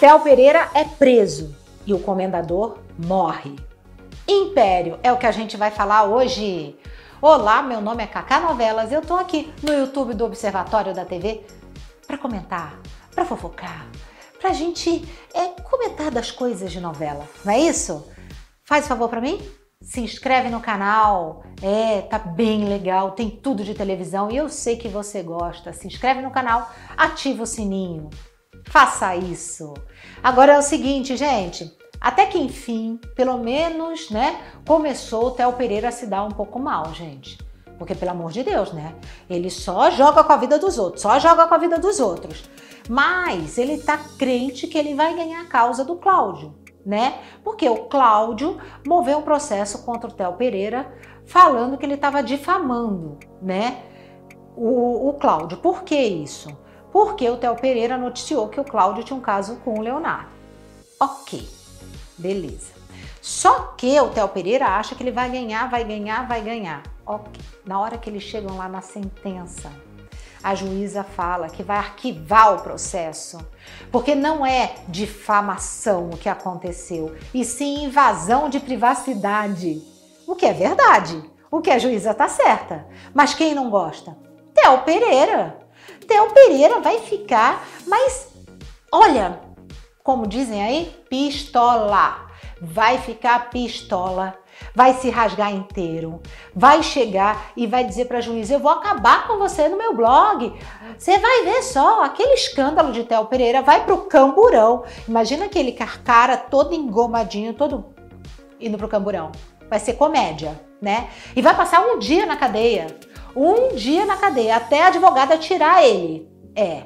Theo Pereira é preso e o comendador morre. Império é o que a gente vai falar hoje. Olá, meu nome é Cacá Novelas. Eu tô aqui no YouTube do Observatório da TV para comentar, para fofocar, pra gente é, comentar das coisas de novela, não é isso? Faz favor para mim? Se inscreve no canal, é, tá bem legal, tem tudo de televisão e eu sei que você gosta. Se inscreve no canal, ativa o sininho, faça isso. Agora é o seguinte, gente, até que enfim, pelo menos, né, começou o Theo Pereira a se dar um pouco mal, gente. Porque, pelo amor de Deus, né? Ele só joga com a vida dos outros, só joga com a vida dos outros. Mas ele tá crente que ele vai ganhar a causa do Cláudio, né? Porque o Cláudio moveu um processo contra o Theo Pereira falando que ele estava difamando, né? O, o Cláudio. Por que isso? Porque o Theo Pereira noticiou que o Cláudio tinha um caso com o Leonardo. Ok. Beleza. Só que o Theo Pereira acha que ele vai ganhar, vai ganhar, vai ganhar. Ok. Na hora que eles chegam lá na sentença, a juíza fala que vai arquivar o processo, porque não é difamação o que aconteceu, e sim invasão de privacidade. O que é verdade. O que a juíza tá certa. Mas quem não gosta? Theo Pereira. Theo Pereira vai ficar, mas olha, como dizem aí, pistola. Vai ficar pistola, vai se rasgar inteiro, vai chegar e vai dizer para a juíza: Eu vou acabar com você no meu blog. Você vai ver só, aquele escândalo de Theo Pereira vai pro camburão. Imagina aquele cara todo engomadinho, todo indo pro camburão. Vai ser comédia, né? E vai passar um dia na cadeia. Um dia na cadeia, até a advogada tirar ele. É,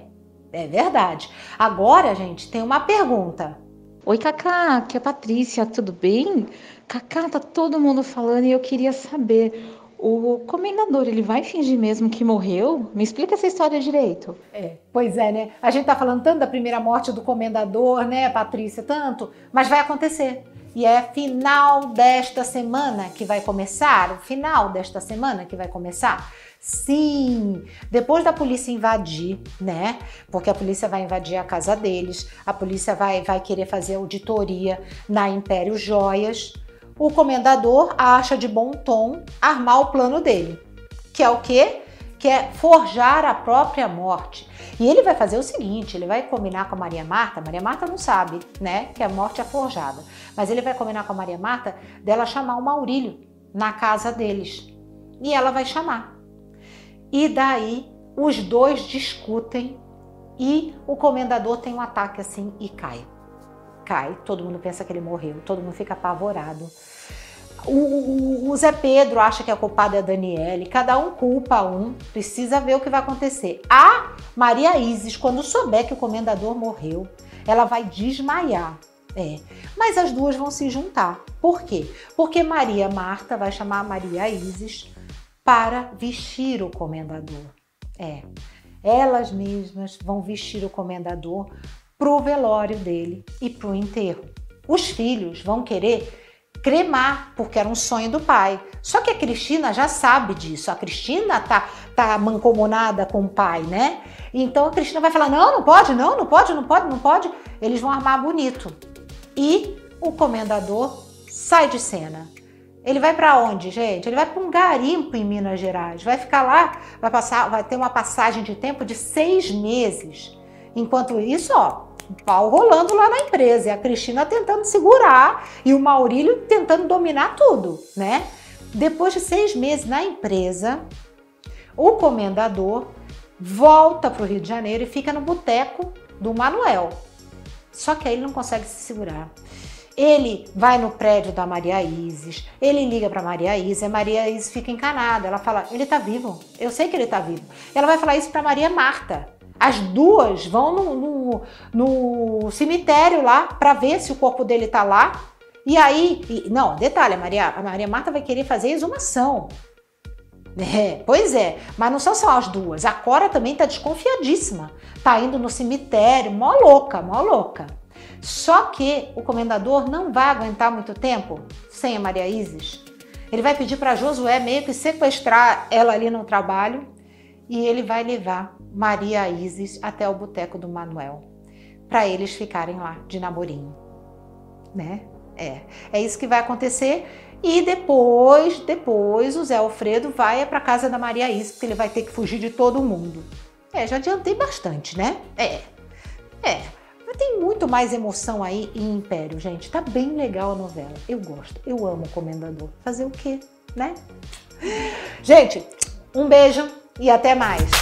é verdade. Agora, gente, tem uma pergunta. Oi, Cacá, aqui é a Patrícia, tudo bem? Cacá, tá todo mundo falando e eu queria saber, o comendador, ele vai fingir mesmo que morreu? Me explica essa história direito. É, pois é, né? A gente tá falando tanto da primeira morte do comendador, né, Patrícia, tanto, mas vai acontecer. E é final desta semana que vai começar, o final desta semana que vai começar. Sim, depois da polícia invadir, né? Porque a polícia vai invadir a casa deles, a polícia vai, vai querer fazer auditoria na Império Joias. O comendador acha de bom tom armar o plano dele, que é o quê? Que é forjar a própria morte. E ele vai fazer o seguinte: ele vai combinar com a Maria Marta. Maria Marta não sabe, né, que a morte é forjada, mas ele vai combinar com a Maria Marta dela chamar o Maurílio na casa deles. E ela vai chamar. E daí os dois discutem e o comendador tem um ataque assim e cai. Cai, todo mundo pensa que ele morreu, todo mundo fica apavorado. O, o, o, Zé Pedro acha que a culpada é a Daniele, cada um culpa um, precisa ver o que vai acontecer. A Maria Isis, quando souber que o comendador morreu, ela vai desmaiar. É, mas as duas vão se juntar. Por quê? Porque Maria Marta vai chamar a Maria Isis para vestir o comendador. É, elas mesmas vão vestir o comendador para o velório dele e para o enterro. Os filhos vão querer cremar, porque era um sonho do pai. Só que a Cristina já sabe disso. A Cristina tá, tá mancomunada com o pai, né? Então a Cristina vai falar: não, não pode, não, não pode, não pode, não pode. Eles vão armar bonito. E o comendador sai de cena. Ele vai para onde, gente? Ele vai para um garimpo em Minas Gerais. Vai ficar lá, vai passar, vai ter uma passagem de tempo de seis meses. Enquanto isso, ó, pau rolando lá na empresa, e a Cristina tentando segurar e o Maurílio tentando dominar tudo, né? Depois de seis meses na empresa, o comendador volta para o Rio de Janeiro e fica no boteco do Manuel. Só que aí ele não consegue se segurar. Ele vai no prédio da Maria Isis, ele liga para Maria Isis, a Maria Isis fica encanada. Ela fala: ele tá vivo, eu sei que ele tá vivo. Ela vai falar isso para Maria Marta. As duas vão no, no, cemitério lá para ver se o corpo dele tá lá. E aí, e, não, detalhe, a Maria, a Maria Marta vai querer fazer exumação. É, pois é, mas não são só as duas. A Cora também tá desconfiadíssima. Tá indo no cemitério, mó louca, mó louca. Só que o comendador não vai aguentar muito tempo sem a Maria Isis. Ele vai pedir para Josué meio que sequestrar ela ali no trabalho e ele vai levar Maria Isis até o boteco do Manuel para eles ficarem lá de namorinho, né? É, é isso que vai acontecer. E depois, depois o Zé Alfredo vai para casa da Maria Isa, porque ele vai ter que fugir de todo mundo. É, já adiantei bastante, né? É. É. Mas tem muito mais emoção aí em Império, gente. Tá bem legal a novela. Eu gosto. Eu amo o Comendador. Fazer o quê, né? Gente, um beijo e até mais.